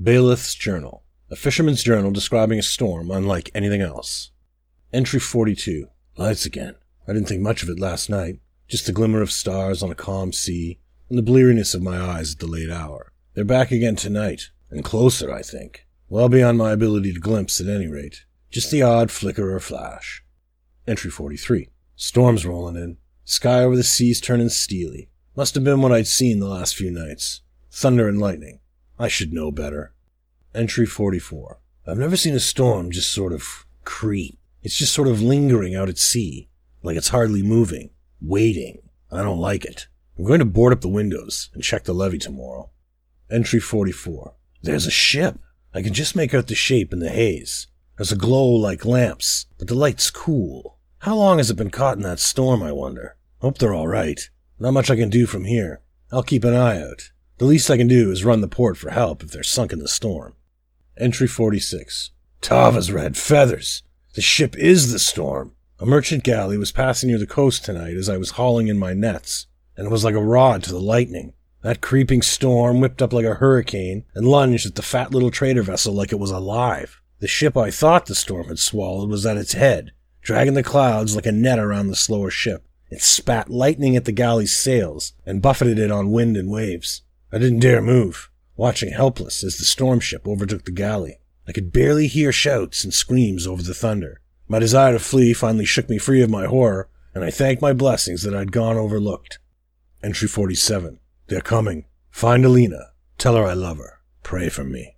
Baelith's Journal, a fisherman's journal describing a storm unlike anything else. Entry 42. Lights again. I didn't think much of it last night. Just the glimmer of stars on a calm sea, and the bleariness of my eyes at the late hour. They're back again tonight, and closer, I think. Well beyond my ability to glimpse at any rate. Just the odd flicker or flash. Entry 43. Storm's rolling in. Sky over the seas turning steely. Must have been what I'd seen the last few nights. Thunder and lightning. I should know better. Entry 44. I've never seen a storm just sort of creep. It's just sort of lingering out at sea, like it's hardly moving, waiting. I don't like it. I'm going to board up the windows and check the levee tomorrow. Entry 44. There's a ship. I can just make out the shape in the haze. There's a glow like lamps, but the light's cool. How long has it been caught in that storm, I wonder? Hope they're all right. Not much I can do from here. I'll keep an eye out. The least I can do is run the port for help if they're sunk in the storm. Entry 46. Tava's red feathers. The ship is the storm. A merchant galley was passing near the coast tonight as I was hauling in my nets, and it was like a rod to the lightning. That creeping storm whipped up like a hurricane and lunged at the fat little trader vessel like it was alive. The ship I thought the storm had swallowed was at its head, dragging the clouds like a net around the slower ship. It spat lightning at the galley's sails and buffeted it on wind and waves. I didn't dare move, watching helpless as the storm ship overtook the galley. I could barely hear shouts and screams over the thunder. My desire to flee finally shook me free of my horror, and I thanked my blessings that I'd gone overlooked. Entry 47. They're coming. Find Alina. Tell her I love her. Pray for me.